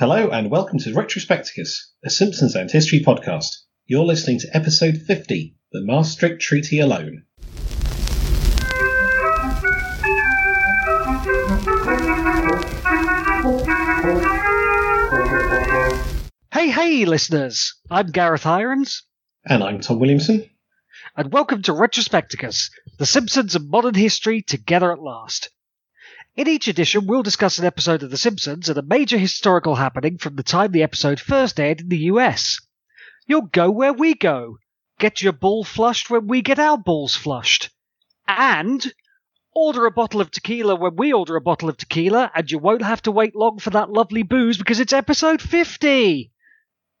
Hello and welcome to Retrospecticus, a Simpsons and History podcast. You're listening to episode 50, The Maastricht Treaty Alone. Hey, hey, listeners! I'm Gareth Irons, And I'm Tom Williamson. and welcome to Retrospecticus, The Simpsons and Modern History Together at Last. In each edition, we'll discuss an episode of The Simpsons and a major historical happening from the time the episode first aired in the US. You'll go where we go. Get your ball flushed when we get our balls flushed. And order a bottle of tequila when we order a bottle of tequila, and you won't have to wait long for that lovely booze because it's episode 50!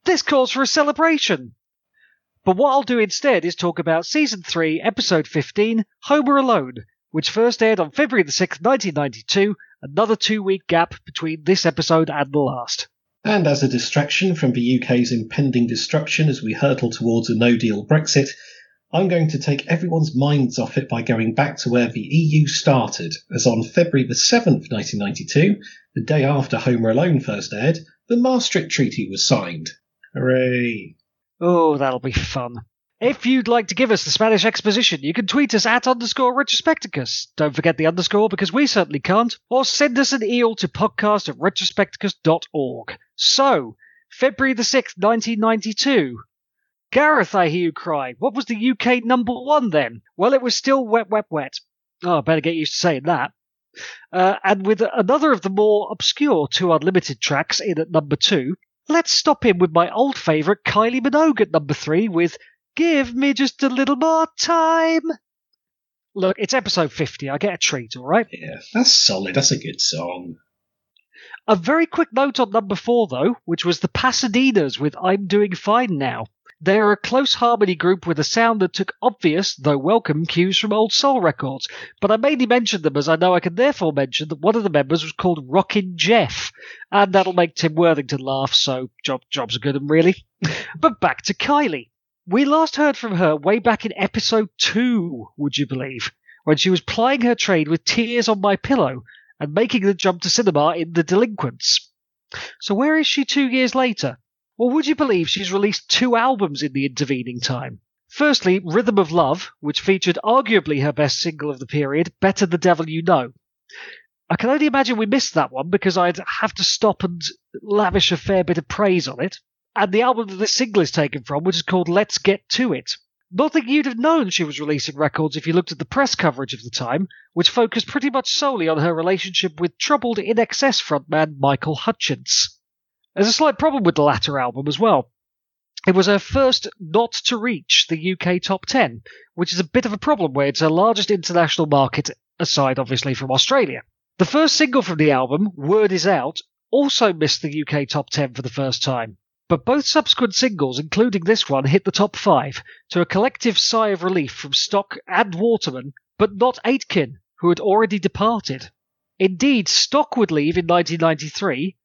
This calls for a celebration. But what I'll do instead is talk about Season 3, Episode 15, Homer Alone, which first aired on February the 6th, 1992, another two week gap between this episode and the last. And as a distraction from the UK's impending destruction as we hurtle towards a no deal Brexit, I'm going to take everyone's minds off it by going back to where the EU started, as on February the 7th, 1992, the day after Homer Alone first aired, the Maastricht Treaty was signed. Hooray! Oh, that'll be fun. If you'd like to give us the Spanish exposition, you can tweet us at underscore retrospecticus. Don't forget the underscore because we certainly can't. Or send us an email to podcast at retrospecticus.org. So, February the 6th, 1992. Gareth, I hear you cry. What was the UK number one then? Well, it was still Wet, Wet, Wet. Oh, I better get used to saying that. Uh, and with another of the more obscure Two Unlimited tracks in at number two, let's stop in with my old favourite Kylie Minogue at number three with Give Me Just a Little More Time. Look, it's episode 50. I get a treat, alright? Yeah, that's solid. That's a good song. A very quick note on number four, though, which was the Pasadenas with I'm Doing Fine Now. They are a close harmony group with a sound that took obvious, though welcome, cues from old soul records. But I mainly mention them as I know I can therefore mention that one of the members was called Rockin' Jeff. And that'll make Tim Worthington laugh, so job, jobs are good and really. but back to Kylie. We last heard from her way back in episode 2, would you believe, when she was plying her trade with Tears on My Pillow and making the jump to cinema in The Delinquents. So where is she two years later? Well, would you believe she's released two albums in the intervening time? Firstly, Rhythm of Love, which featured arguably her best single of the period, Better the Devil You Know. I can only imagine we missed that one because I'd have to stop and lavish a fair bit of praise on it. And the album that this single is taken from, which is called Let's Get To It. Nothing you'd have known she was releasing records if you looked at the press coverage of the time, which focused pretty much solely on her relationship with troubled INXS frontman Michael Hutchence. There's a slight problem with the latter album as well. It was her first not to reach the UK top 10, which is a bit of a problem where it's her largest international market, aside obviously from Australia. The first single from the album, Word Is Out, also missed the UK top 10 for the first time. But both subsequent singles, including this one, hit the top 5, to a collective sigh of relief from Stock and Waterman, but not Aitken, who had already departed. Indeed, Stock would leave in 1993,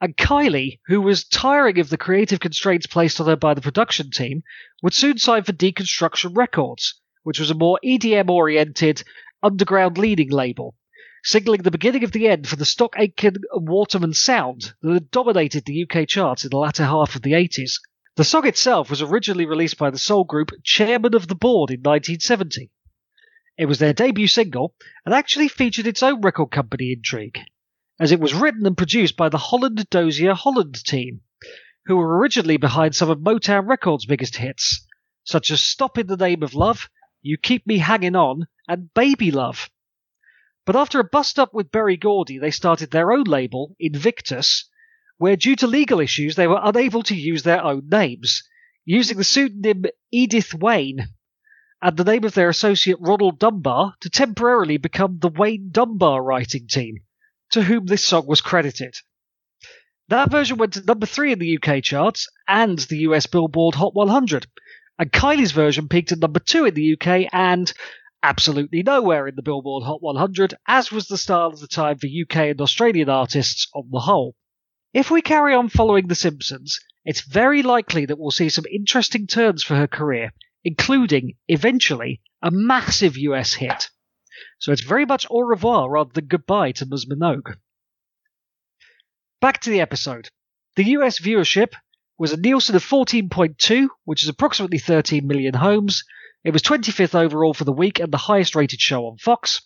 and Kylie, who was tiring of the creative constraints placed on her by the production team, would soon sign for Deconstruction Records, which was a more EDM oriented, underground leading label, signaling the beginning of the end for the Stock Aitken and Waterman sound that had dominated the UK charts in the latter half of the 80s. The song itself was originally released by the soul group Chairman of the Board in 1970. It was their debut single and actually featured its own record company intrigue as it was written and produced by the Holland Dozier Holland team, who were originally behind some of Motown Records' biggest hits, such as Stop in the Name of Love, You Keep Me Hanging On, and Baby Love. But after a bust up with Berry Gordy, they started their own label, Invictus, where due to legal issues they were unable to use their own names, using the pseudonym Edith Wayne and the name of their associate Ronald Dunbar to temporarily become the Wayne Dunbar writing team to whom this song was credited. That version went to number three in the UK charts and the US Billboard Hot 100, and Kylie's version peaked at number two in the UK and absolutely nowhere in the Billboard Hot 100, as was the style of the time for UK and Australian artists on the whole. If we carry on following The Simpsons, it's very likely that we'll see some interesting turns for her career, including, eventually, a massive US hit. So it's very much au revoir rather than goodbye to Ms. Minogue. Back to the episode. The US viewership was a Nielsen of 14.2, which is approximately 13 million homes. It was 25th overall for the week and the highest rated show on Fox.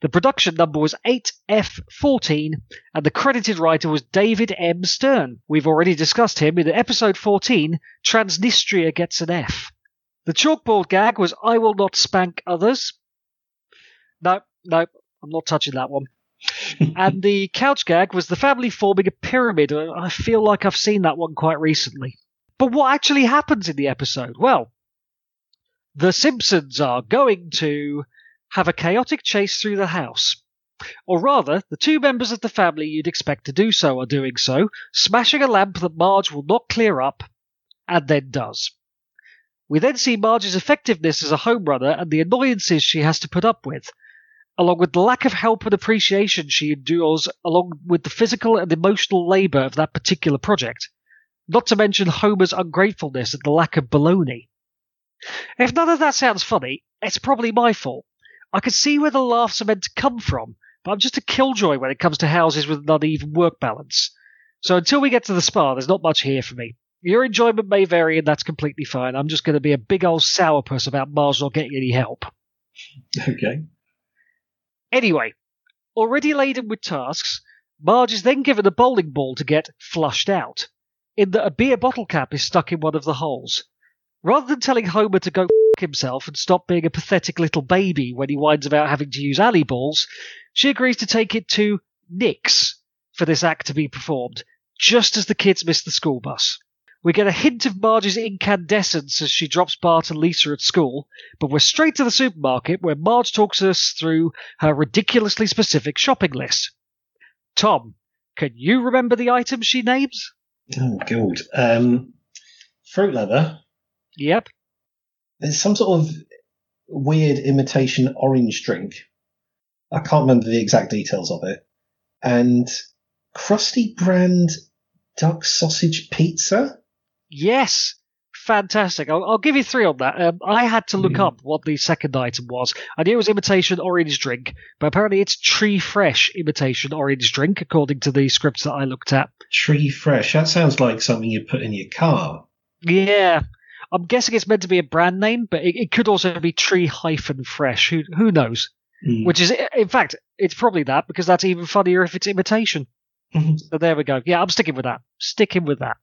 The production number was 8F14, and the credited writer was David M. Stern. We've already discussed him in episode 14, Transnistria Gets an F. The chalkboard gag was I Will Not Spank Others. No, no, I'm not touching that one. and the couch gag was the family forming a pyramid. I feel like I've seen that one quite recently. But what actually happens in the episode? Well, the Simpsons are going to have a chaotic chase through the house. Or rather, the two members of the family you'd expect to do so are doing so, smashing a lamp that Marge will not clear up, and then does. We then see Marge's effectiveness as a home runner and the annoyances she has to put up with, along with the lack of help and appreciation she endures, along with the physical and emotional labour of that particular project. Not to mention Homer's ungratefulness and the lack of baloney. If none of that sounds funny, it's probably my fault. I can see where the laughs are meant to come from, but I'm just a killjoy when it comes to houses with an uneven work balance. So until we get to the spa, there's not much here for me. Your enjoyment may vary, and that's completely fine. I'm just going to be a big old sourpuss about Marge not getting any help. Okay. Anyway, already laden with tasks, Marge is then given a bowling ball to get flushed out, in that a beer bottle cap is stuck in one of the holes. Rather than telling Homer to go f- himself and stop being a pathetic little baby when he whines about having to use alley balls, she agrees to take it to Nick's for this act to be performed, just as the kids miss the school bus. We get a hint of Marge's incandescence as she drops Bart and Lisa at school, but we're straight to the supermarket where Marge talks us through her ridiculously specific shopping list. Tom, can you remember the items she names? Oh, God. Um, fruit leather. Yep. There's some sort of weird imitation orange drink. I can't remember the exact details of it. And crusty brand duck sausage pizza. Yes. Fantastic. I'll, I'll give you three on that. Um, I had to look Mhm. up what the second item was. I knew it was imitation orange drink, but apparently it's tree fresh imitation orange drink, according to the scripts that I looked at. Tree fresh. That sounds like something you put in your car. Yeah. I'm guessing it's meant to be a brand name, but it, it could also be tree hyphen fresh. Who who knows? Mm. Which is, in fact, it's probably that because that's even funnier if it's imitation. Mhm. So there we go. Yeah, I'm sticking with that. Sticking with that.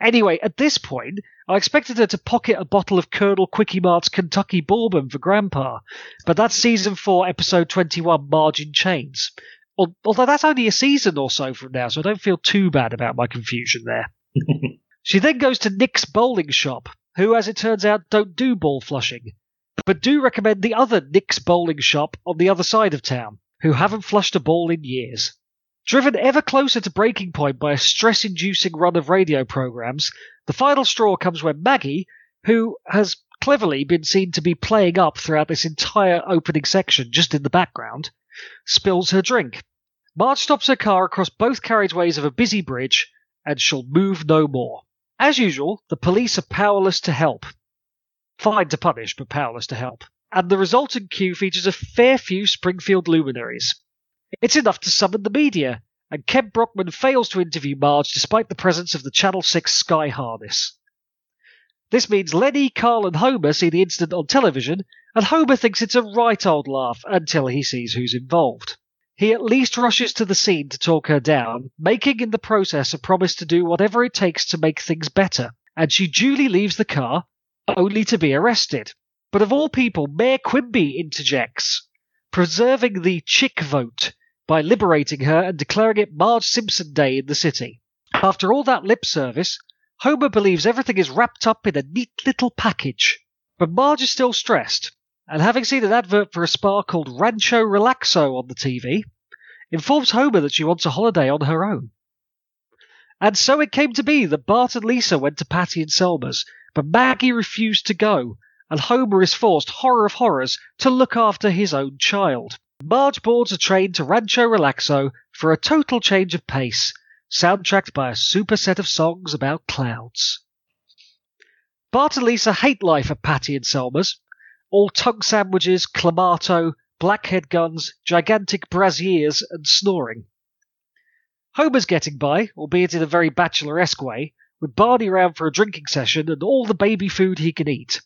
Anyway, at this point, I expected her to pocket a bottle of Colonel Quickie Mart's Kentucky Bourbon for Grandpa, but that's season 4, episode 21, Margin Chains. Although that's only a season or so from now, so I don't feel too bad about my confusion there. She then goes to Nick's bowling shop, who, as it turns out, don't do ball flushing, but do recommend the other Nick's bowling shop on the other side of town, who haven't flushed a ball in years. Driven ever closer to breaking point by a stress inducing run of radio programs, the final straw comes when Maggie, who has cleverly been seen to be playing up throughout this entire opening section just in the background, spills her drink. Marge stops her car across both carriageways of a busy bridge, and she'll move no more. As usual, the police are powerless to help. Fine to punish, but powerless to help. And the resulting queue features a fair few Springfield luminaries. It's enough to summon the media, and Kent Brockman fails to interview Marge despite the presence of the Channel 6 Sky harness. This means Lenny, Carl, and Homer see the incident on television, and Homer thinks it's a right old laugh until he sees who's involved. He at least rushes to the scene to talk her down, making in the process a promise to do whatever it takes to make things better, and she duly leaves the car, only to be arrested. But of all people, Mayor Quimby interjects, preserving the chick vote by liberating her and declaring it Marge Simpson Day in the city. After all that lip service, Homer believes everything is wrapped up in a neat little package. But Marge is still stressed, and having seen an advert for a spa called Rancho Relaxo on the TV, informs Homer that she wants a holiday on her own. And so it came to be that Bart and Lisa went to Patty and Selma's, but Maggie refused to go, and Homer is forced, horror of horrors, to look after his own child. Marge boards a train to Rancho Relaxo for a total change of pace, soundtracked by a super set of songs about clouds. Bart and Lisa hate life at Patty and Selma's. All tongue sandwiches, clamato, blackhead guns, gigantic braziers, and snoring. Homer's getting by, albeit in a very bacheloresque way, with Barney around for a drinking session and all the baby food he can eat.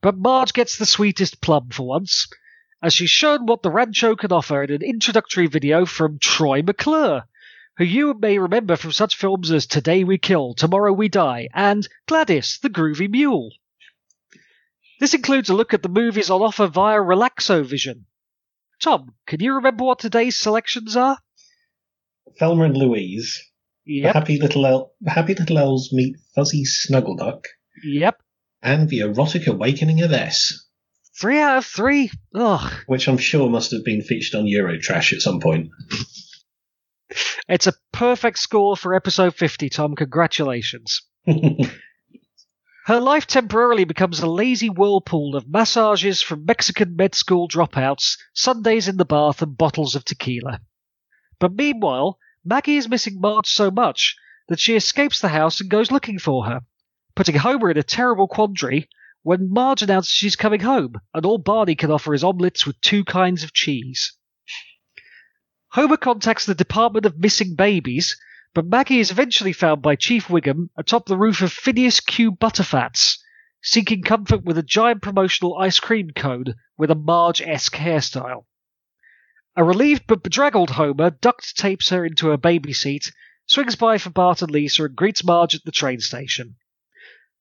But Marge gets the sweetest plum for once, as she's shown what the Rancho can offer in an introductory video from Troy McClure, who you may remember from such films as Today We Kill, Tomorrow We Die, and Gladys, the Groovy Mule. This includes a look at the movies on offer via Relaxovision. Tom, can you remember what today's selections are? Thelma and Louise. Yep. Happy little El- Happy little elves meet Fuzzy Snuggleduck, Yep. and the erotic awakening of S, Three out of three. Ugh. which I'm sure must have been featured on Eurotrash at some point. It's a perfect score for episode 50, Tom. Congratulations. Her life temporarily becomes a lazy whirlpool of massages from Mexican med school dropouts, Sundays in the bath, and bottles of tequila. But meanwhile, Maggie is missing Marge so much that she escapes the house and goes looking for her, putting Homer in a terrible quandary when Marge announces she's coming home, and all Barney can offer is omelettes with two kinds of cheese. Homer contacts the Department of Missing Babies, but Maggie is eventually found by Chief Wiggum atop the roof of Phineas Q Butterfats, seeking comfort with a giant promotional ice cream cone with a Marge esque hairstyle. A relieved but bedraggled Homer duct tapes her into her baby seat, swings by for Bart and Lisa, and greets Marge at the train station.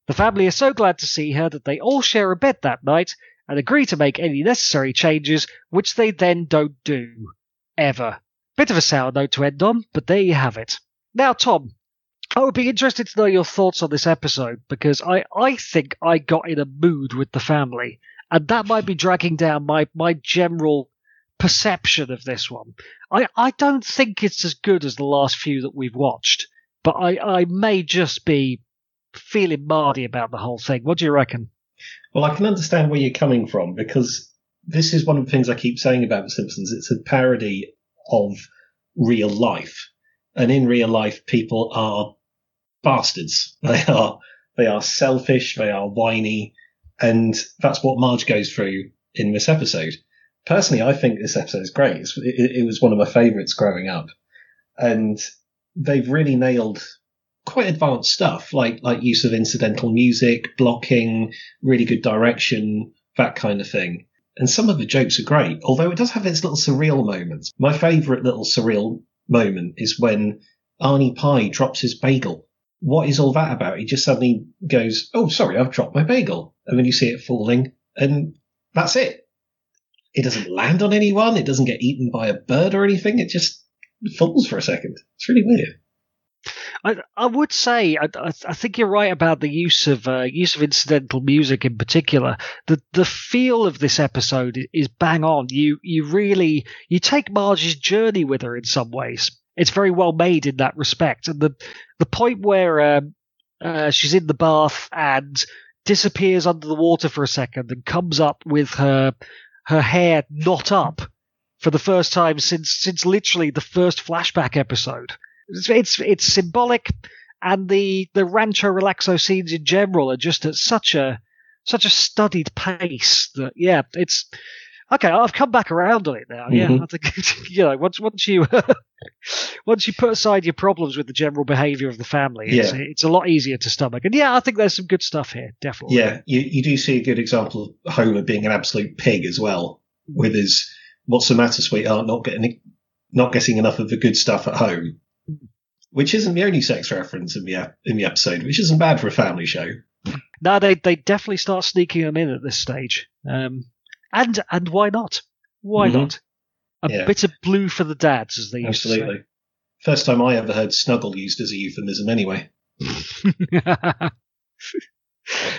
The family are so glad to see her that they all share a bed that night and agree to make any necessary changes, which they then don't do. Ever. Bit of a sour note to end on, but there you have it. Now, Tom, I would be interested to know your thoughts on this episode because I, I think I got in a mood with the family, and that might be dragging down my, my general perception of this one. I, I don't think it's as good as the last few that we've watched, but I, I may just be feeling mardy about the whole thing. What do you reckon? Well, I can understand where you're coming from because this is one of the things I keep saying about The Simpsons. It's a parody of real life, and in real life, people are bastards. They are they are selfish. They are whiny, and that's what Marge goes through in this episode. Personally, I think this episode is great. It, it was one of my favourites growing up, and they've really nailed quite advanced stuff, like like use of incidental music, blocking, really good direction, that kind of thing. And some of the jokes are great, although it does have its little surreal moments. My favourite little surreal moment is when Arnie Pie drops his bagel. What is all that about? He just suddenly goes, "Oh, sorry, I've dropped my bagel," and then you see it falling, and that's it. It doesn't land on anyone. It doesn't get eaten by a bird or anything. It just falls for a second. It's really weird. I, I would say I, I, think you're right about the use of uh, use of incidental music in particular. The the feel of this episode is bang on. You you really you take Marge's journey with her in some ways. It's very well made in that respect. And the the point where um, uh, she's in the bath and disappears under the water for a second and comes up with her her hair not up for the first time since since literally the first flashback episode. It's it's, it's symbolic, and the the Rancho Relaxo scenes in general are just at such a such a studied pace that yeah, it's okay. I've come back around on it now. Yeah, Mhm. I think you know once once you once you put aside your problems with the general behaviour of the family, it's, Yeah. it's a lot easier to stomach. And yeah, I think there's some good stuff here, definitely. Yeah, you, you do see a good example of Homer being an absolute pig as well, with his "What's the matter, sweetheart?" not getting not getting enough of the good stuff at home, which isn't the only sex reference in the in the episode, which isn't bad for a family show. No, they they definitely start sneaking them in at this stage. Um, and and why not? Why Mhm. not? A Yeah. bit of blue for the dads, as they used Absolutely. First time I ever heard snuggle used as a euphemism, anyway.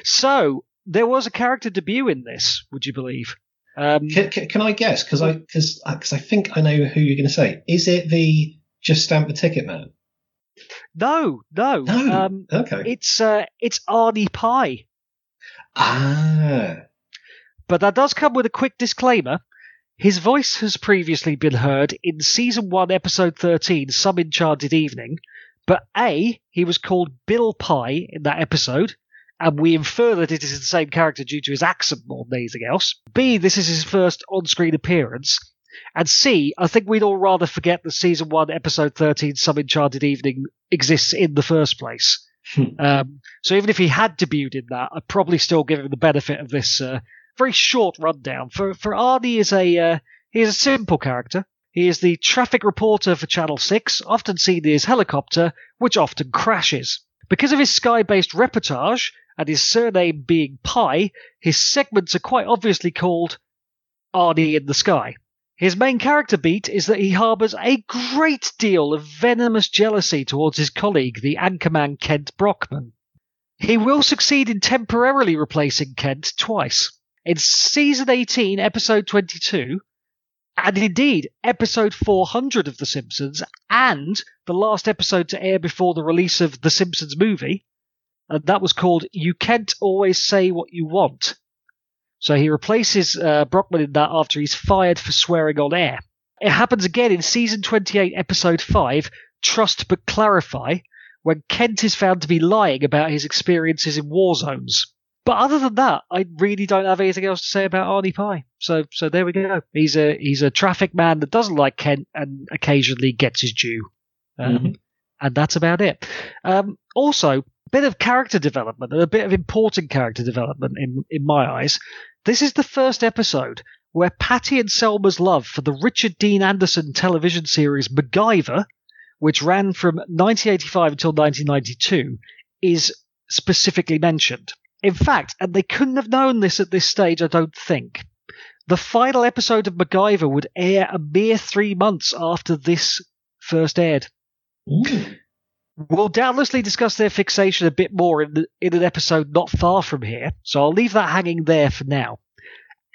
so there was a character debut in this. Would you believe? Um, Can, can, can I guess? Because I because because I think I know who you're going to say. Is it the just stamp the ticket man? No, no. No. Um, okay. it's uh, it's Arnie Pie. ah. But that does come with a quick disclaimer. His voice has previously been heard in season 1, episode 13, Some Enchanted Evening, but A, he was called Bill Pye in that episode, and we infer that it is the same character due to his accent more than anything else. B, this is his first on screen appearance. And C, I think we'd all rather forget that season one, episode 13, Some Enchanted Evening exists in the first place. Hmm. um, so even if he had debuted in that, I'd probably still give him the benefit of this uh, very short rundown. For for Arnie is a uh, he is a simple character. He is the traffic reporter for Channel Six, often seen in his helicopter, which often crashes. Because of his sky-based reportage and his surname being Pie, his segments are quite obviously called Arnie in the Sky. His main character beat is that he harbours a great deal of venomous jealousy towards his colleague, the anchorman Kent Brockman. He will succeed in temporarily replacing Kent twice. In season 18, episode 22, and indeed episode 400 of The Simpsons, and the last episode to air before the release of The Simpsons movie, and that was called You Can't Always Say What You Want. So he replaces uh, Brockman in that after he's fired for swearing on air. It happens again in season 28, episode 5, Trust But Clarify, when Kent is found to be lying about his experiences in war zones. But other than that, I really don't have anything else to say about Arnie Pie. So, so there we go. He's a he's a traffic man that doesn't like Kent and occasionally gets his due, um, Mhm. and that's about it. Um, also, bit of character development a bit of important character development in in my eyes. This is the first episode where Patty and Selma's love for the Richard Dean Anderson television series MacGyver, which ran from 1985 until 1992, is specifically mentioned. In fact, and they couldn't have known this at this stage, I don't think. The final episode of MacGyver would air a mere three months after this first aired. Ooh. We'll doubtlessly discuss their fixation a bit more in, the, in an episode not far from here, so I'll leave that hanging there for now.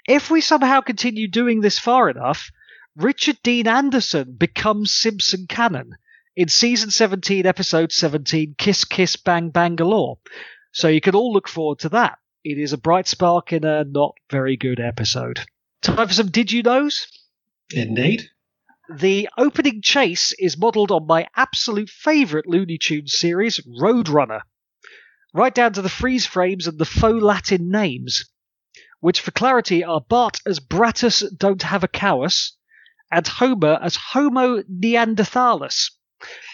If we somehow continue doing this far enough, Richard Dean Anderson becomes Simpson canon in season 17, episode 17, Kiss Kiss Bang Bangalore. So you can all look forward to that. It is a bright spark in a not very good episode. Time for some Did You Knows? Indeed. The opening chase is modelled on my absolute favourite Looney Tunes series, Roadrunner, right down to the freeze frames and the faux Latin names, which for clarity are Bart as Bratus Don't Have a Cowus and Homer as Homo Neanderthalis,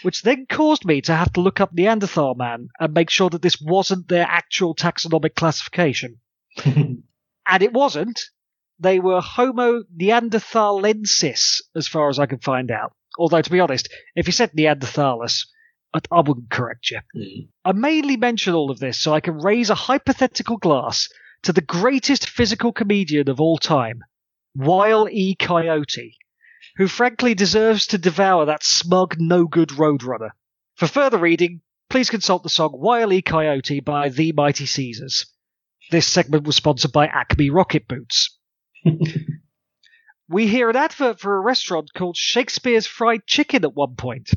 which then caused me to have to look up Neanderthal Man and make sure that this wasn't their actual taxonomic classification. And it wasn't. They were Homo neanderthalensis, as far as I can find out. Although, to be honest, if you said Neanderthalus, I, I wouldn't correct you. Mm. I mainly mention all of this so I can raise a hypothetical glass to the greatest physical comedian of all time, Wile E. Coyote, who frankly deserves to devour that smug, no good Roadrunner. For further reading, please consult the song Wile E. Coyote by The Mighty Caesars. This segment was sponsored by Acme Rocket Boots. we hear an advert for a restaurant called Shakespeare's Fried Chicken at one point,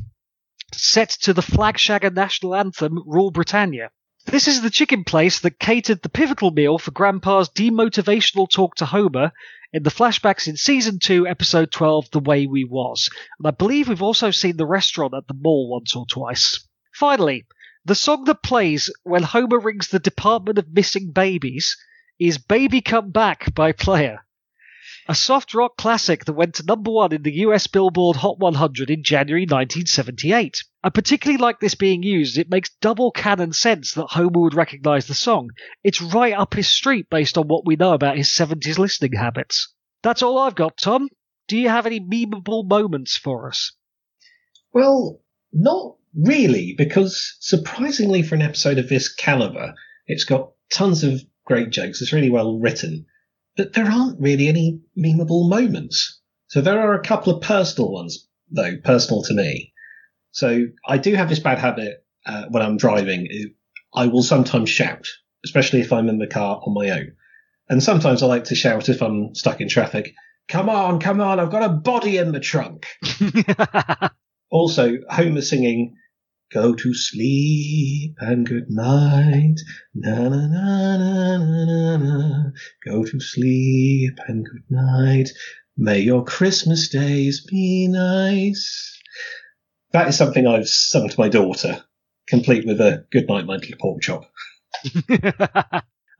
set to the Flagshagger national anthem, Rule Britannia. This is the chicken place that catered the pivotal meal for Grandpa's demotivational talk to Homer in the flashbacks in season 2, episode 12, The Way We Was. And I believe we've also seen the restaurant at the mall once or twice. Finally, the song that plays when Homer rings the Department of Missing Babies is Baby Come Back by Player. A soft rock classic that went to number one in the US Billboard Hot 100 in January 1978. I particularly like this being used. It makes double canon sense that Homer would recognize the song. It's right up his street based on what we know about his 70s listening habits. That's all I've got, Tom. Do you have any memeable moments for us? Well, not really, because surprisingly for an episode of this caliber, it's got tons of great jokes. It's really well written, but there aren't really any memeable moments. So there are a couple of personal ones, though, personal to me. So I do have this bad habit uh, when I'm driving. I will sometimes shout, especially if I'm in the car on my own. And sometimes I like to shout if I'm stuck in traffic. Come on, come on, I've got a body in the trunk. Also, Homer singing, Go to sleep and good night. Na na na na na na na. Go to sleep and good night. May your Christmas days be nice. That is something I've sung to my daughter, complete with a good night, my little pork chop.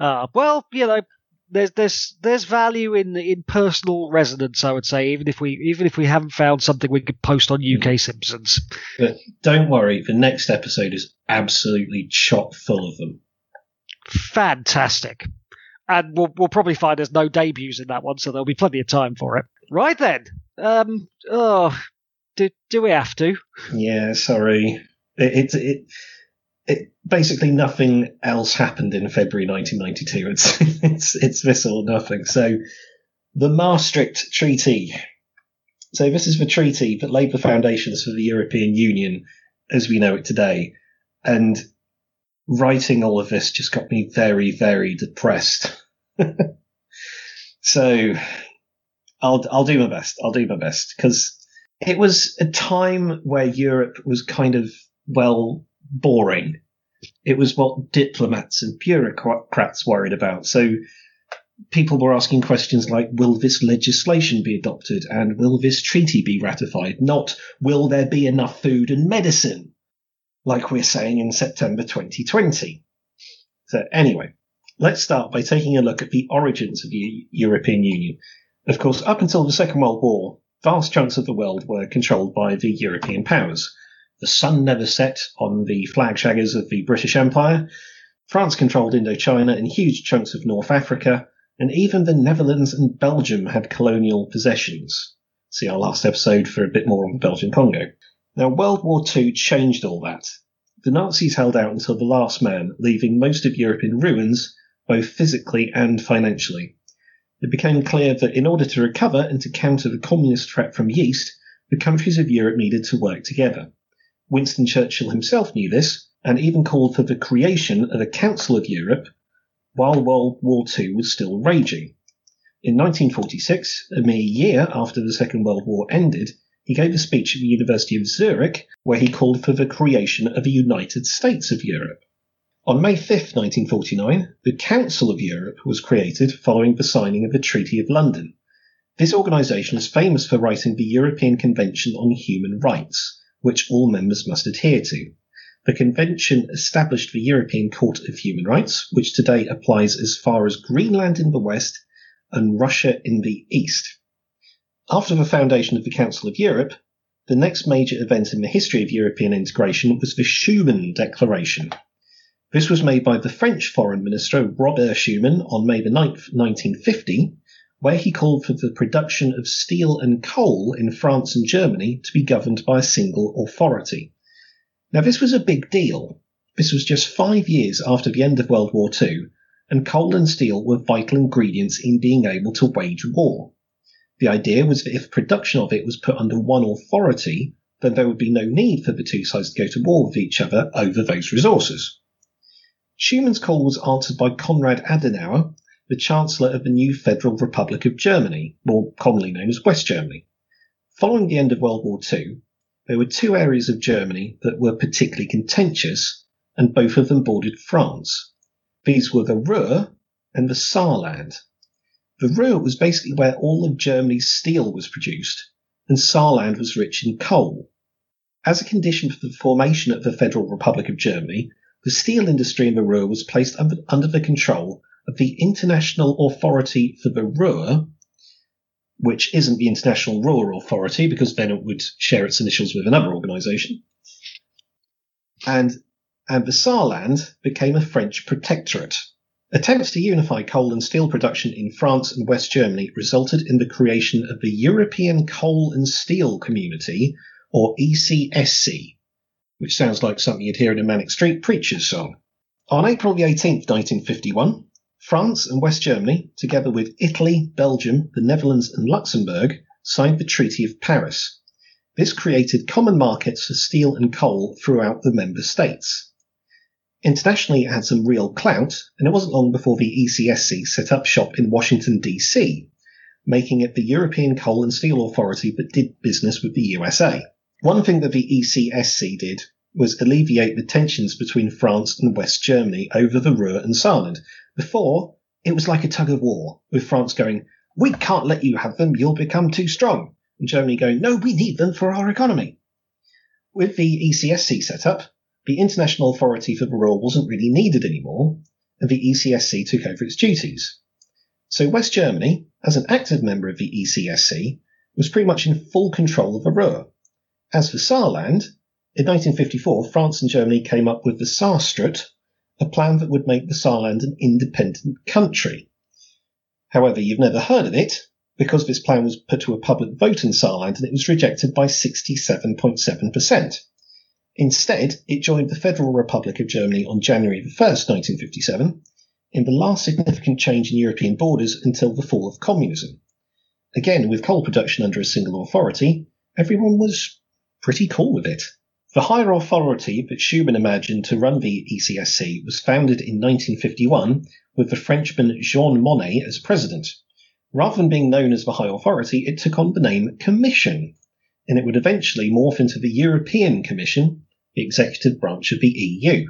uh, well, you know, there's there's there's value in in personal resonance. I would say, even if we even if we haven't found something we could post on UK Simpsons. But don't worry, the next episode is absolutely chock full of them. Fantastic. And we'll, we'll probably find there's no debuts in that one, so there'll be plenty of time for it. Right then. Um. Oh, do do we have to? Yeah, sorry. It it it, it basically nothing else happened in February 1992. It's it's it's this or nothing. So the Maastricht Treaty. So this is the treaty that laid the foundations for the European Union as we know it today. And writing all of this just got me very, very depressed. so I'll I'll do my best. I'll do my best because it was a time where Europe was kind of well boring. It was what diplomats and bureaucrats worried about. So people were asking questions like, will this legislation be adopted and will this treaty be ratified? Not, will there be enough food and medicine? Like we're saying in September 2020. So anyway, let's start by taking a look at the origins of the European Union. Of course, up until the Second World War, vast chunks of the world were controlled by the European powers. The sun never set on the flag shaggers of the British Empire. France controlled Indochina and huge chunks of North Africa, and even the Netherlands and Belgium had colonial possessions. See our last episode for a bit more on the Belgian Congo. Now, World War II changed all that. The Nazis held out until the last man, leaving most of Europe in ruins, both physically and financially. It became clear that in order to recover and to counter the communist threat from the East, the countries of Europe needed to work together. Winston Churchill himself knew this and even called for the creation of a Council of Europe while World War II was still raging. In 1946, a mere year after the Second World War ended, he gave a speech at the University of Zurich where he called for the creation of a United States of Europe. On May 5, 1949, the Council of Europe was created following the signing of the Treaty of London. This organisation is famous for writing the European Convention on Human Rights, which all members must adhere to. The convention established the European Court of Human Rights, which today applies as far as Greenland in the west and Russia in the east. After the foundation of the Council of Europe, the next major event in the history of European integration was the Schuman Declaration. This was made by the French Foreign Minister Robert Schuman on May 9, 1950, where he called for the production of steel and coal in France and Germany to be governed by a single authority. Now, this was a big deal. This was just five years after the end of World War II, and coal and steel were vital ingredients in being able to wage war. The idea was that if production of it was put under one authority, then there would be no need for the two sides to go to war with each other over those resources. Schuman's call was answered by Konrad Adenauer, the Chancellor of the new Federal Republic of Germany, more commonly known as West Germany. Following the end of World War II, there were two areas of Germany that were particularly contentious, and both of them bordered France. These were the Ruhr and the Saarland. The Ruhr was basically where all of Germany's steel was produced, and Saarland was rich in coal. As a condition for the formation of the Federal Republic of Germany, the steel industry in the Ruhr was placed under, under the control the International Authority for the Ruhr, which isn't the International Ruhr Authority because then it would share its initials with another organisation. And, and the Saarland became a French protectorate. Attempts to unify coal and steel production in France and West Germany resulted in the creation of the European Coal and Steel Community, or ECSC, which sounds like something you'd hear in a Manic Street Preachers song. On April the 18th, 1951, France and West Germany, together with Italy, Belgium, the Netherlands, and Luxembourg, signed the Treaty of Paris. This created common markets for steel and coal throughout the member states. Internationally, it had some real clout, and it wasn't long before the ECSC set up shop in Washington, D.C., making it the European Coal and Steel Authority that did business with the USA. One thing that the ECSC did was alleviate the tensions between France and West Germany over the Ruhr and Saarland. Before, it was like a tug of war, with France going, We can't let you have them, you'll become too strong. And Germany going, No, we need them for our economy. With the ECSC set up, the international authority for the Ruhr wasn't really needed anymore, and the ECSC took over its duties. So West Germany, as an active member of the ECSC, was pretty much in full control of the Ruhr. As for Saarland, in 1954, France and Germany came up with the Saarstatut, a plan that would make the Saarland an independent country. However, you've never heard of it because this plan was put to a public vote in Saarland and it was rejected by 67.7%. Instead, it joined the Federal Republic of Germany on January 1, 1957, in the last significant change in European borders until the fall of communism. Again, with coal production under a single authority, everyone was pretty cool with it. The higher authority that Schuman imagined to run the ECSC was founded in 1951 with the Frenchman Jean Monnet as president. Rather than being known as the high authority, it took on the name Commission, and it would eventually morph into the European Commission, the executive branch of the EU.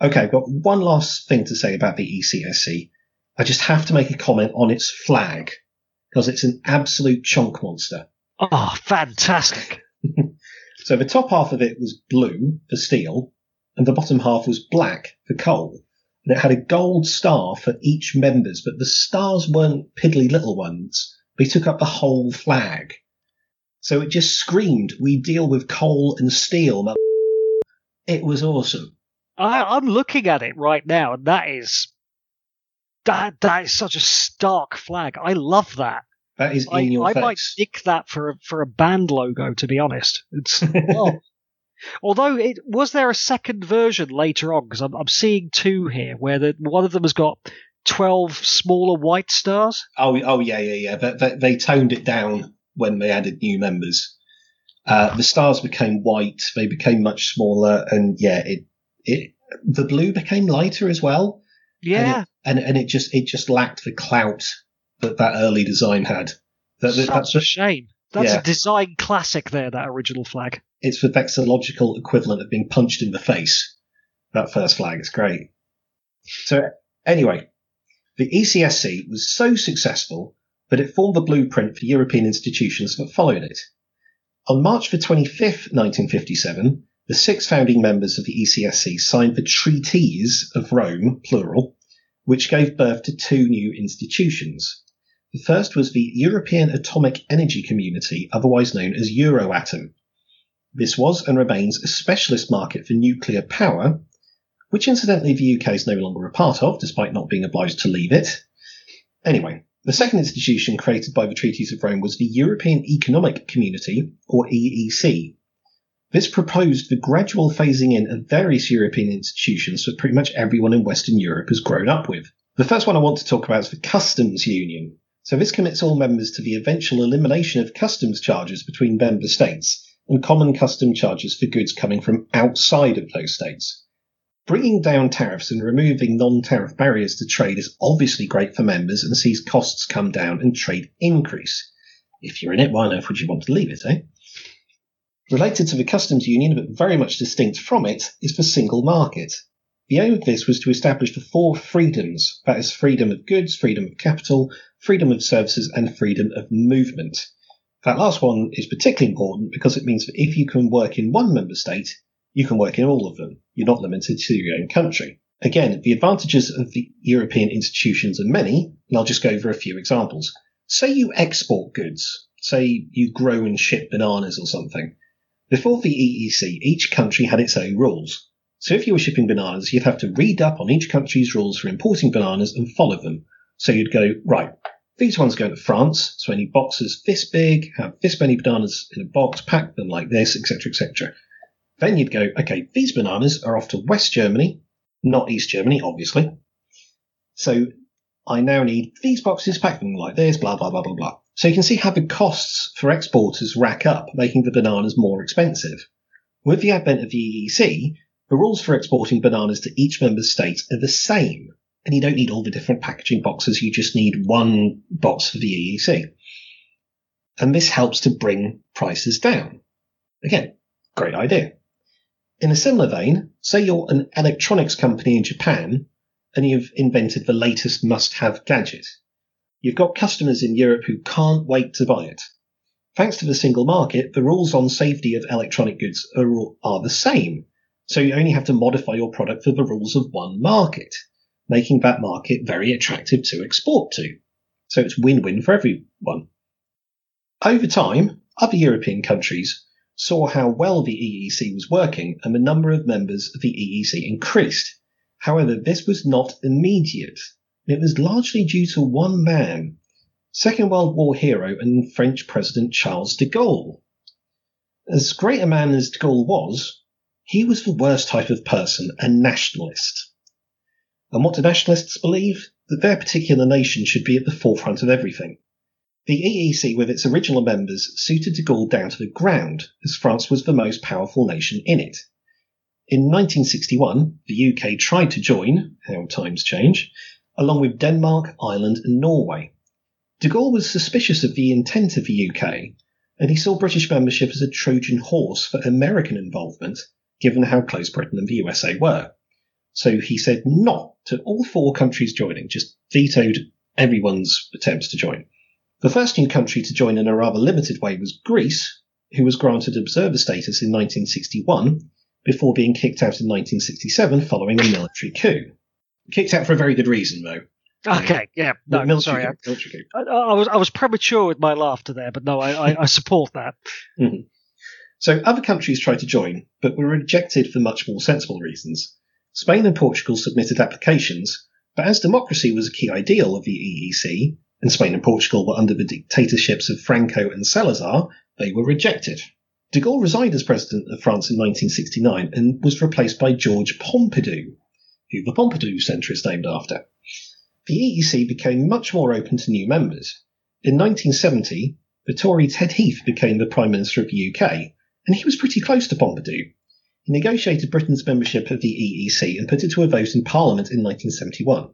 Okay, I've got one last thing to say about the ECSC. I just have to make a comment on its flag, because it's an absolute chunk monster. Oh, fantastic. So the top half of it was blue for steel, and the bottom half was black for coal. And it had a gold star for each members, but the stars weren't piddly little ones. They took up the whole flag. So it just screamed, we deal with coal and steel. It was awesome. I, I'm looking at it right now, and that is that that is such a stark flag. I love that. That is in I, your I face. might nick that for a, for a band logo, to be honest. It's, oh. Although it was there a second version later on because I'm, I'm seeing two here where the, one of them has got twelve smaller white stars. Oh, oh yeah, yeah, yeah. They, they, they toned it down when they added new members. Uh, the stars became white. They became much smaller, and yeah, it it the blue became lighter as well. Yeah, and it, and, and it just it just lacked the clout that that early design had. That, that- that's a shame. That's Yeah. a design classic there. That original flag. it's the vexillological equivalent of being punched in the face. That first flag is great. So anyway, the ECSC was so successful that it formed the blueprint for European institutions that followed it. On March the 25th, 1957, the six founding members of the ECSC signed the Treaties of Rome, plural, which gave birth to two new institutions. The first was the European Atomic Energy Community, otherwise known as Euroatom. This was and remains a specialist market for nuclear power, which incidentally the UK is no longer a part of, despite not being obliged to leave it. Anyway, the second institution created by the Treaties of Rome was the European Economic Community, or EEC. This proposed the gradual phasing in of various European institutions that pretty much everyone in Western Europe has grown up with. The first one I want to talk about is the Customs Union. So this commits all members to the eventual elimination of customs charges between member states and common custom charges for goods coming from outside of those states. Bringing down tariffs and removing non-tariff barriers to trade is obviously great for members and sees costs come down and trade increase. If you're in it, why on earth would you want to leave it, eh? Related to the customs union, but very much distinct from it, is the single market. The aim of this was to establish the four freedoms that is, freedom of goods, freedom of capital, freedom of services, and freedom of movement. That last one is particularly important because it means that if you can work in one member state, you can work in all of them. You're not limited to your own country. Again, the advantages of the European institutions are many, and I'll just go over a few examples. Say you export goods. Say you grow and ship bananas or something. Before the EEC, each country had its own rules. So if you were shipping bananas, you'd have to read up on each country's rules for importing bananas and follow them. So you'd go, right, these ones go to France, so any boxes this big, have this many bananas in a box, pack them like this, etc., etc. Then you'd go, okay, these bananas are off to West Germany, not East Germany, obviously. So I now need these boxes, pack them like this, blah, blah, blah, blah, blah. So you can see how the costs for exporters rack up, making the bananas more expensive. With the advent of the EEC, the rules for exporting bananas to each member state are the same. And you don't need all the different packaging boxes, you just need one box for the EEC. And this helps to bring prices down. Again, great idea. In a similar vein, say you're an electronics company in Japan and you've invented the latest must have gadget. You've got customers in Europe who can't wait to buy it. Thanks to the single market, the rules on safety of electronic goods are, are the same. So you only have to modify your product for the rules of one market. Making that market very attractive to export to. So it's win win for everyone. Over time, other European countries saw how well the EEC was working and the number of members of the EEC increased. However, this was not immediate. It was largely due to one man, Second World War hero and French President Charles de Gaulle. As great a man as de Gaulle was, he was the worst type of person, a nationalist. And what do nationalists believe? That their particular nation should be at the forefront of everything. The EEC, with its original members, suited de Gaulle down to the ground, as France was the most powerful nation in it. In 1961, the UK tried to join, how times change, along with Denmark, Ireland, and Norway. De Gaulle was suspicious of the intent of the UK, and he saw British membership as a Trojan horse for American involvement, given how close Britain and the USA were. So he said not to all four countries joining, just vetoed everyone's attempts to join. The first new country to join in a rather limited way was Greece, who was granted observer status in 1961 before being kicked out in 1967 following a military coup. Kicked out for a very good reason, though. Okay, yeah, no, military sorry, I, coup, military coup. I, I was I was premature with my laughter there, but no, I, I, I support that. Mhm. So other countries tried to join, but were rejected for much more sensible reasons. Spain and Portugal submitted applications, but as democracy was a key ideal of the EEC, and Spain and Portugal were under the dictatorships of Franco and Salazar, they were rejected. De Gaulle resigned as president of France in 1969 and was replaced by Georges Pompidou, who the Pompidou Centre is named after. The EEC became much more open to new members. In 1970, the Tory Ted Heath became the Prime Minister of the UK, and he was pretty close to Pompidou. He negotiated Britain's membership of the EEC and put it to a vote in Parliament in 1971.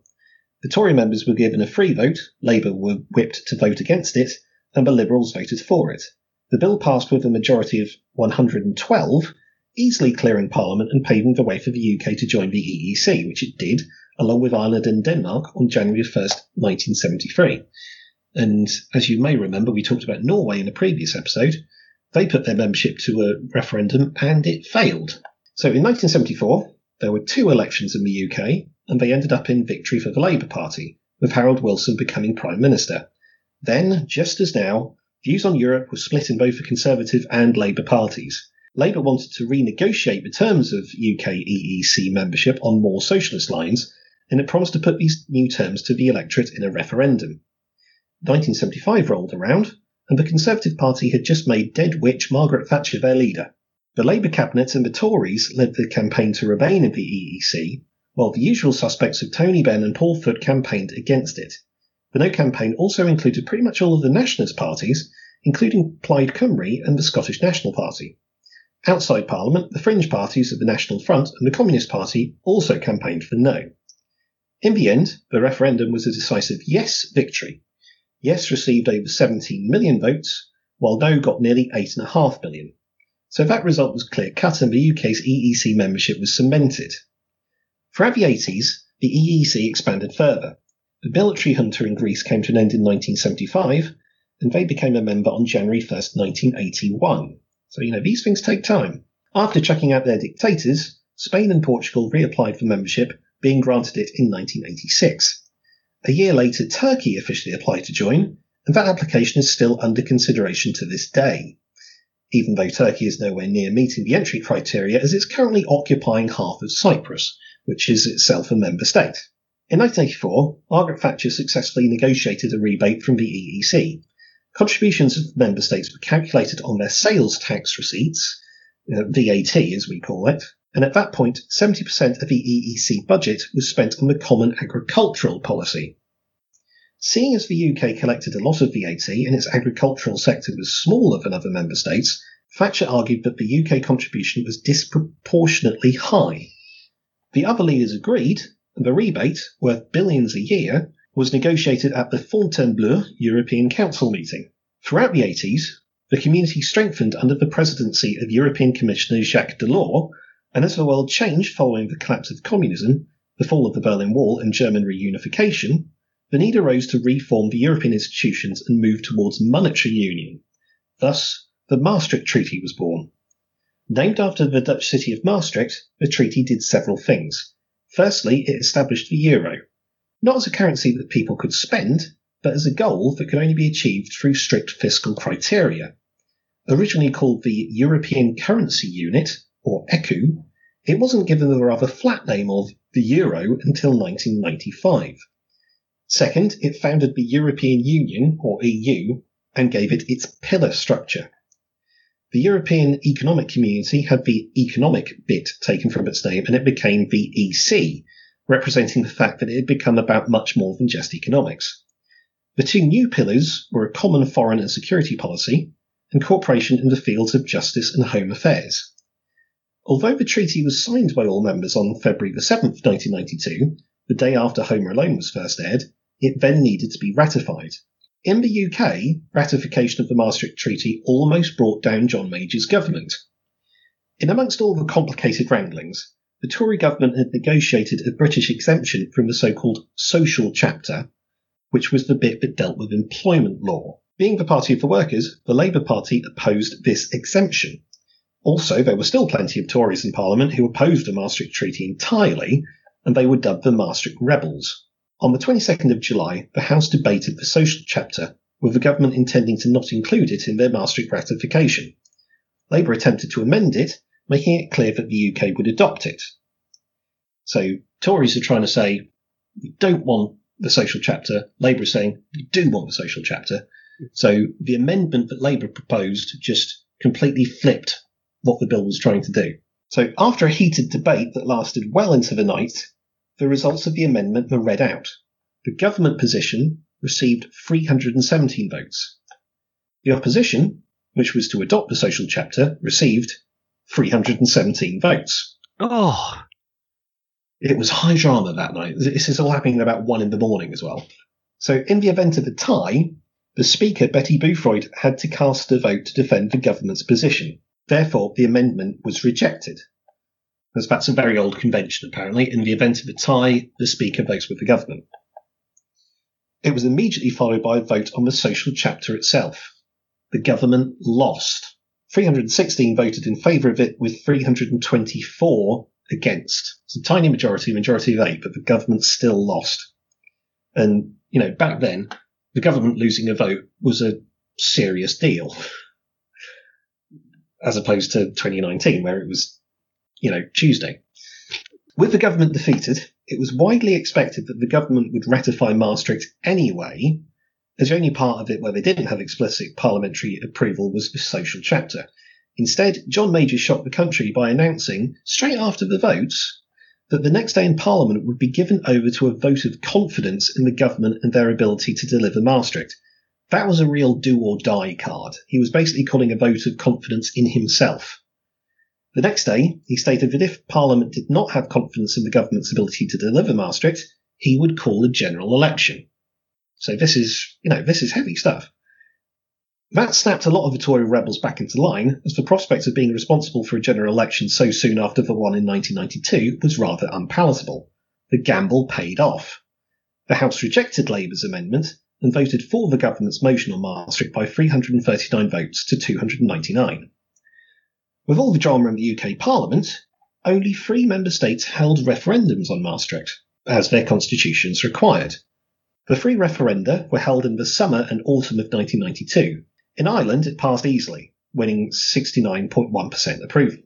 The Tory members were given a free vote, Labour were whipped to vote against it, and the Liberals voted for it. The bill passed with a majority of 112, easily clearing Parliament and paving the way for the UK to join the EEC, which it did, along with Ireland and Denmark, on January 1st, 1973. And as you may remember, we talked about Norway in a previous episode. They put their membership to a referendum and it failed. So in 1974, there were two elections in the UK, and they ended up in victory for the Labour Party, with Harold Wilson becoming Prime Minister. Then, just as now, views on Europe were split in both the Conservative and Labour parties. Labour wanted to renegotiate the terms of UK EEC membership on more socialist lines, and it promised to put these new terms to the electorate in a referendum. 1975 rolled around, and the Conservative Party had just made dead witch Margaret Thatcher their leader. The Labour cabinet and the Tories led the campaign to remain in the EEC, while the usual suspects of Tony Benn and Paul Foot campaigned against it. The No campaign also included pretty much all of the nationalist parties, including Plaid Cymru and the Scottish National Party. Outside Parliament, the fringe parties of the National Front and the Communist Party also campaigned for no. In the end, the referendum was a decisive yes victory. Yes received over 17 million votes, while no got nearly 8.5 million. So that result was clear cut and the UK's EEC membership was cemented. For 80s, the EEC expanded further. The military junta in Greece came to an end in 1975, and they became a member on January 1st, 1981. So, you know, these things take time. After chucking out their dictators, Spain and Portugal reapplied for membership, being granted it in 1986. A year later, Turkey officially applied to join, and that application is still under consideration to this day. Even though Turkey is nowhere near meeting the entry criteria, as it's currently occupying half of Cyprus, which is itself a member state. In 1984, Margaret Thatcher successfully negotiated a rebate from the EEC. Contributions of member states were calculated on their sales tax receipts, uh, VAT as we call it, and at that point, 70% of the EEC budget was spent on the Common Agricultural Policy. Seeing as the UK collected a lot of VAT and its agricultural sector was smaller than other member states, Thatcher argued that the UK contribution was disproportionately high. The other leaders agreed, and the rebate, worth billions a year, was negotiated at the Fontainebleau European Council meeting. Throughout the 80s, the community strengthened under the presidency of European Commissioner Jacques Delors, and as the world changed following the collapse of communism, the fall of the Berlin Wall, and German reunification, the need arose to reform the European institutions and move towards monetary union. Thus, the Maastricht Treaty was born. Named after the Dutch city of Maastricht, the treaty did several things. Firstly, it established the euro, not as a currency that people could spend, but as a goal that could only be achieved through strict fiscal criteria. Originally called the European Currency Unit, or ECU, it wasn't given the rather flat name of the euro until 1995. Second, it founded the European Union, or EU, and gave it its pillar structure. The European Economic Community had the economic bit taken from its name and it became the EC, representing the fact that it had become about much more than just economics. The two new pillars were a common foreign and security policy and cooperation in the fields of justice and home affairs. Although the treaty was signed by all members on February 7, 1992, the day after Home Alone was first aired, it then needed to be ratified. In the UK, ratification of the Maastricht Treaty almost brought down John Major's government. In amongst all the complicated wranglings, the Tory government had negotiated a British exemption from the so called social chapter, which was the bit that dealt with employment law. Being the party of the workers, the Labour Party opposed this exemption. Also, there were still plenty of Tories in Parliament who opposed the Maastricht Treaty entirely, and they were dubbed the Maastricht Rebels. On the 22nd of July, the House debated the social chapter, with the government intending to not include it in their Maastricht ratification. Labour attempted to amend it, making it clear that the UK would adopt it. So Tories are trying to say we don't want the social chapter. Labour is saying we do want the social chapter. So the amendment that Labour proposed just completely flipped what the bill was trying to do. So after a heated debate that lasted well into the night, the results of the amendment were read out. The government position received 317 votes. The opposition, which was to adopt the social chapter, received 317 votes. Oh, It was high drama that night. This is all happening at about one in the morning as well. So, in the event of a tie, the Speaker, Betty Boothroyd, had to cast a vote to defend the government's position. Therefore, the amendment was rejected. As that's a very old convention, apparently. In the event of a tie, the Speaker votes with the government. It was immediately followed by a vote on the social chapter itself. The government lost. 316 voted in favour of it, with 324 against. It's a tiny majority, majority of eight, but the government still lost. And, you know, back then, the government losing a vote was a serious deal. As opposed to 2019, where it was, you know, Tuesday. With the government defeated, it was widely expected that the government would ratify Maastricht anyway, as the only part of it where they didn't have explicit parliamentary approval was the social chapter. Instead, John Major shocked the country by announcing, straight after the votes, that the next day in Parliament would be given over to a vote of confidence in the government and their ability to deliver Maastricht. That was a real do or die card. He was basically calling a vote of confidence in himself. The next day, he stated that if Parliament did not have confidence in the government's ability to deliver Maastricht, he would call a general election. So this is, you know, this is heavy stuff. That snapped a lot of the Tory rebels back into line, as the prospect of being responsible for a general election so soon after the one in 1992 was rather unpalatable. The gamble paid off. The House rejected Labour's amendment and voted for the government's motion on Maastricht by 339 votes to 299. With all the drama in the UK Parliament, only three member states held referendums on Maastricht, as their constitutions required. The three referenda were held in the summer and autumn of 1992. In Ireland, it passed easily, winning 69.1% approval.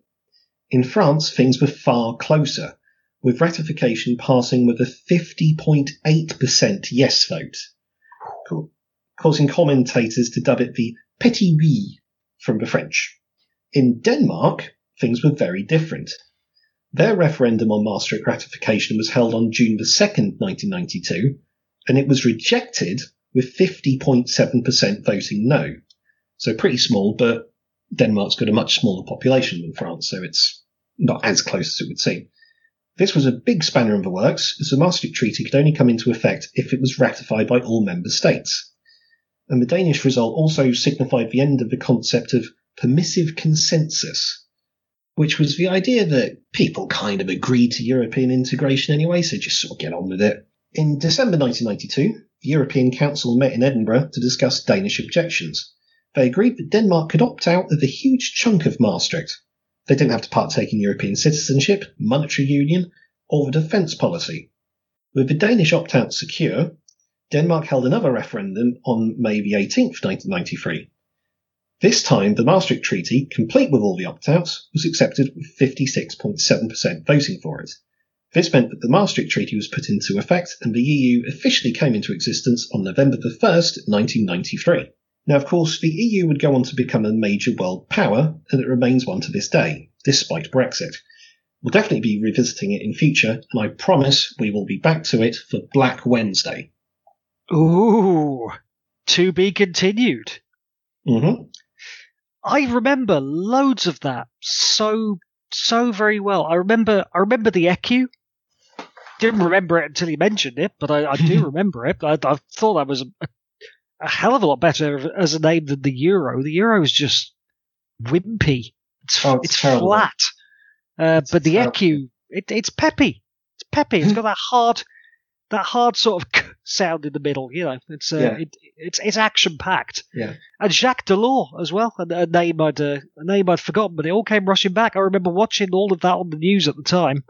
In France, things were far closer, with ratification passing with a 50.8% yes vote, causing commentators to dub it the petit oui from the French. In Denmark, things were very different. Their referendum on Maastricht ratification was held on June the 2nd, 1992, and it was rejected with 50.7% voting no. So pretty small, but Denmark's got a much smaller population than France, so it's not as close as it would seem. This was a big spanner in the works, as the Maastricht Treaty could only come into effect if it was ratified by all member states. And the Danish result also signified the end of the concept of permissive consensus, which was the idea that people kind of agreed to European integration anyway, so just sort of get on with it. In December 1992, the European Council met in Edinburgh to discuss Danish objections. They agreed that Denmark could opt out of a huge chunk of Maastricht. They didn't have to partake in European citizenship, monetary union, or the defence policy. With the Danish opt out secure, Denmark held another referendum on May the 18th, 1993. This time, the Maastricht Treaty, complete with all the opt outs, was accepted with 56.7% voting for it. This meant that the Maastricht Treaty was put into effect and the EU officially came into existence on November the 1st, 1993. Now, of course, the EU would go on to become a major world power, and it remains one to this day, despite Brexit. We'll definitely be revisiting it in future, and I promise we will be back to it for Black Wednesday. Ooh, to be continued. Mm-hmm. I remember loads of that so so very well. I remember I remember the ECU. Didn't remember it until you mentioned it, but I, I do remember it. I, I thought that was a, a, hell of a lot better as a name than the Euro. The Euro is just wimpy. It's, Oh, it's it's flat. Uh, but the terrible. ECU, it, it's peppy. It's peppy. It's got that hard, that hard sort of sound in the middle. You know, it's uh, Yeah. it, it's it's action packed. Yeah. And Jacques Delors as well, a, a name I'd uh, a name I'd forgotten, but it all came rushing back. I remember watching all of that on the news at the time.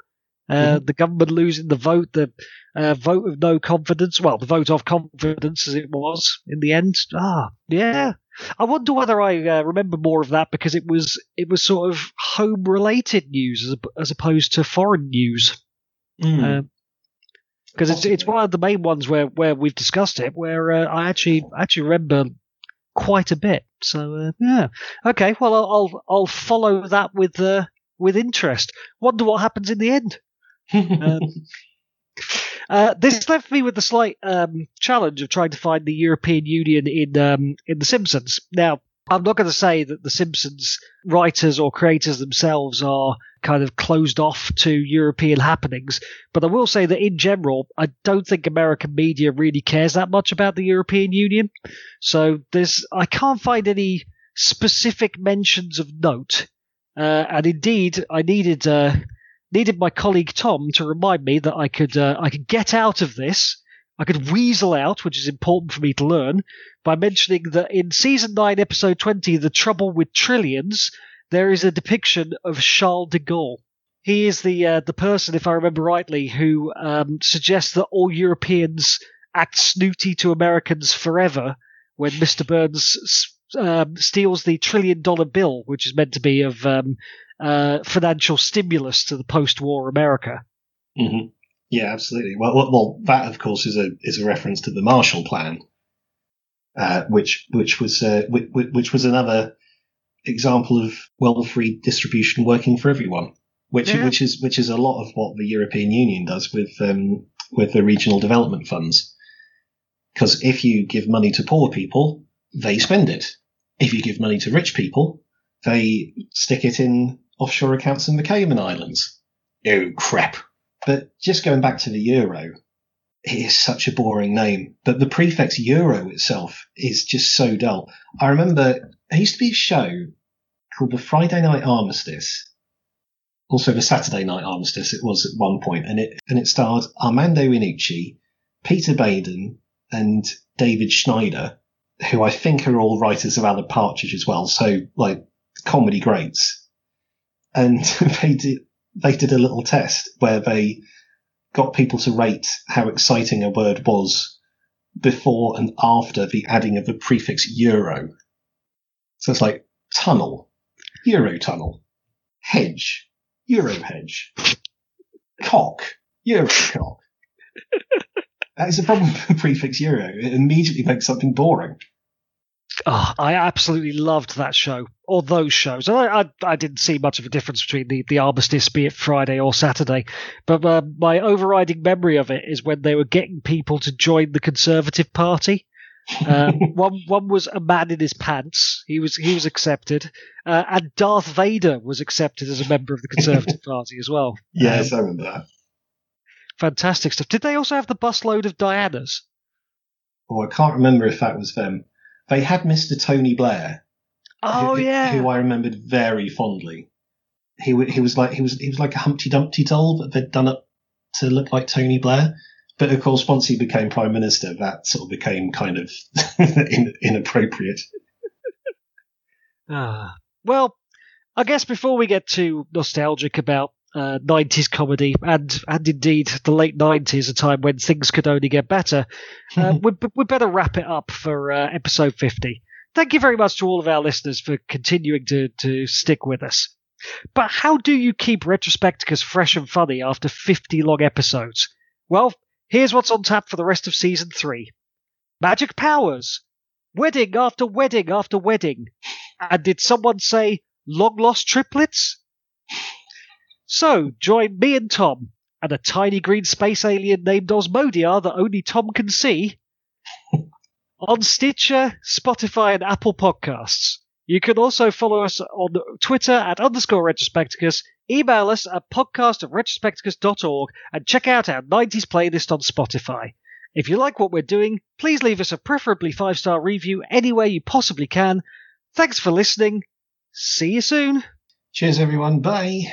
Uh, The government losing the vote, the uh, vote of no confidence. Well, the vote of confidence, as it was in the end. Ah, yeah. I wonder whether I uh, remember more of that because it was it was sort of home related news as, as opposed to foreign news Mm. Because it's it's one of the main ones where, where we've discussed it where uh, I actually actually remember quite a bit. So uh, yeah, okay. Well, I'll I'll, I'll follow that with uh, with interest. Wonder what happens in the end. Um, uh, this left me with the slight um, challenge of trying to find the European Union in um, in The Simpsons. Now, I'm not going to say that The Simpsons writers or creators themselves are kind of closed off to European happenings, but I will say that in general, I don't think American media really cares that much about the European Union. So there's I can't find any specific mentions of note. Uh, and indeed, I needed uh, needed my colleague Tom to remind me that I could uh, I could get out of this. I could weasel out, which is important for me to learn, by mentioning that in season nine, episode twenty, "The Trouble with Trillions," there is a depiction of Charles de Gaulle. He is the uh, the person, if I remember rightly, who um, suggests that all Europeans act snooty to Americans forever when Mr. Burns um, steals the trillion dollar bill, which is meant to be of um, uh, financial stimulus to the post-war America. hmm Yeah, absolutely. Well, well, well, that of course is a is a reference to the Marshall Plan, uh, which which was uh, which, which was another example of wealth redistribution working for everyone, which Yeah. which is which is a lot of what the European Union does with um, with the regional development funds. Because if you give money to poor people, they spend it. If you give money to rich people, they stick it in offshore accounts in the Cayman Islands. Oh crap! But just going back to the euro, it is such a boring name. But the prefix euro itself is just so dull. I remember there used to be a show called the Friday Night Armistice. Also the Saturday Night Armistice it was at one point, and it and it starred Armando Iannucci, Peter Baynham, and David Schneider, who I think are all writers of Alan Partridge as well. So like comedy greats. And they did they did a little test where they got people to rate how exciting a word was before and after the adding of the prefix euro. So it's like tunnel, euro tunnel, hedge, euro hedge, cock, euro cock. that is the problem with the prefix euro. It immediately makes something boring. Oh, I absolutely loved that show, or those shows. I, I, I didn't see much of a difference between the, the armistice, be it Friday or Saturday. But uh, my overriding memory of it is when they were getting people to join the Conservative Party. Uh, one one was a man in his pants. He was he was accepted, uh, and Darth Vader was accepted as a member of the Conservative Party as well. Yes, I remember that. Fantastic stuff. Did they also have the busload of Dianas? Oh, I can't remember if that was them. They had Mr. Tony Blair. Oh who, yeah. who I remembered very fondly. He he was like he was he was like a Humpty Dumpty doll, but they'd done it to look like Tony Blair. But of course, once he became prime minister, that sort of became kind of in, inappropriate. Ah. Well, I guess before we get too nostalgic about uh, 90s comedy and and indeed the late 90s, a time when things could only get better, uh, we, we better wrap it up for uh, episode 50. Thank you very much to all of our listeners for continuing to, to stick with us. But how do you keep Retrospecticus fresh and funny after 50 long episodes? Well, here's what's on tap for the rest of season 3 Magic powers! Wedding after wedding after wedding. And did someone say long lost triplets? So, join me and Tom and a tiny green space alien named Osmodia that only Tom can see on Stitcher, Spotify, and Apple Podcasts. You can also follow us on Twitter at underscore retrospecticus, email us at podcast at retrospecticus.org, and check out our 90s playlist on Spotify. If you like what we're doing, please leave us a preferably five star review anywhere you possibly can. Thanks for listening. See you soon. Cheers, everyone. Bye.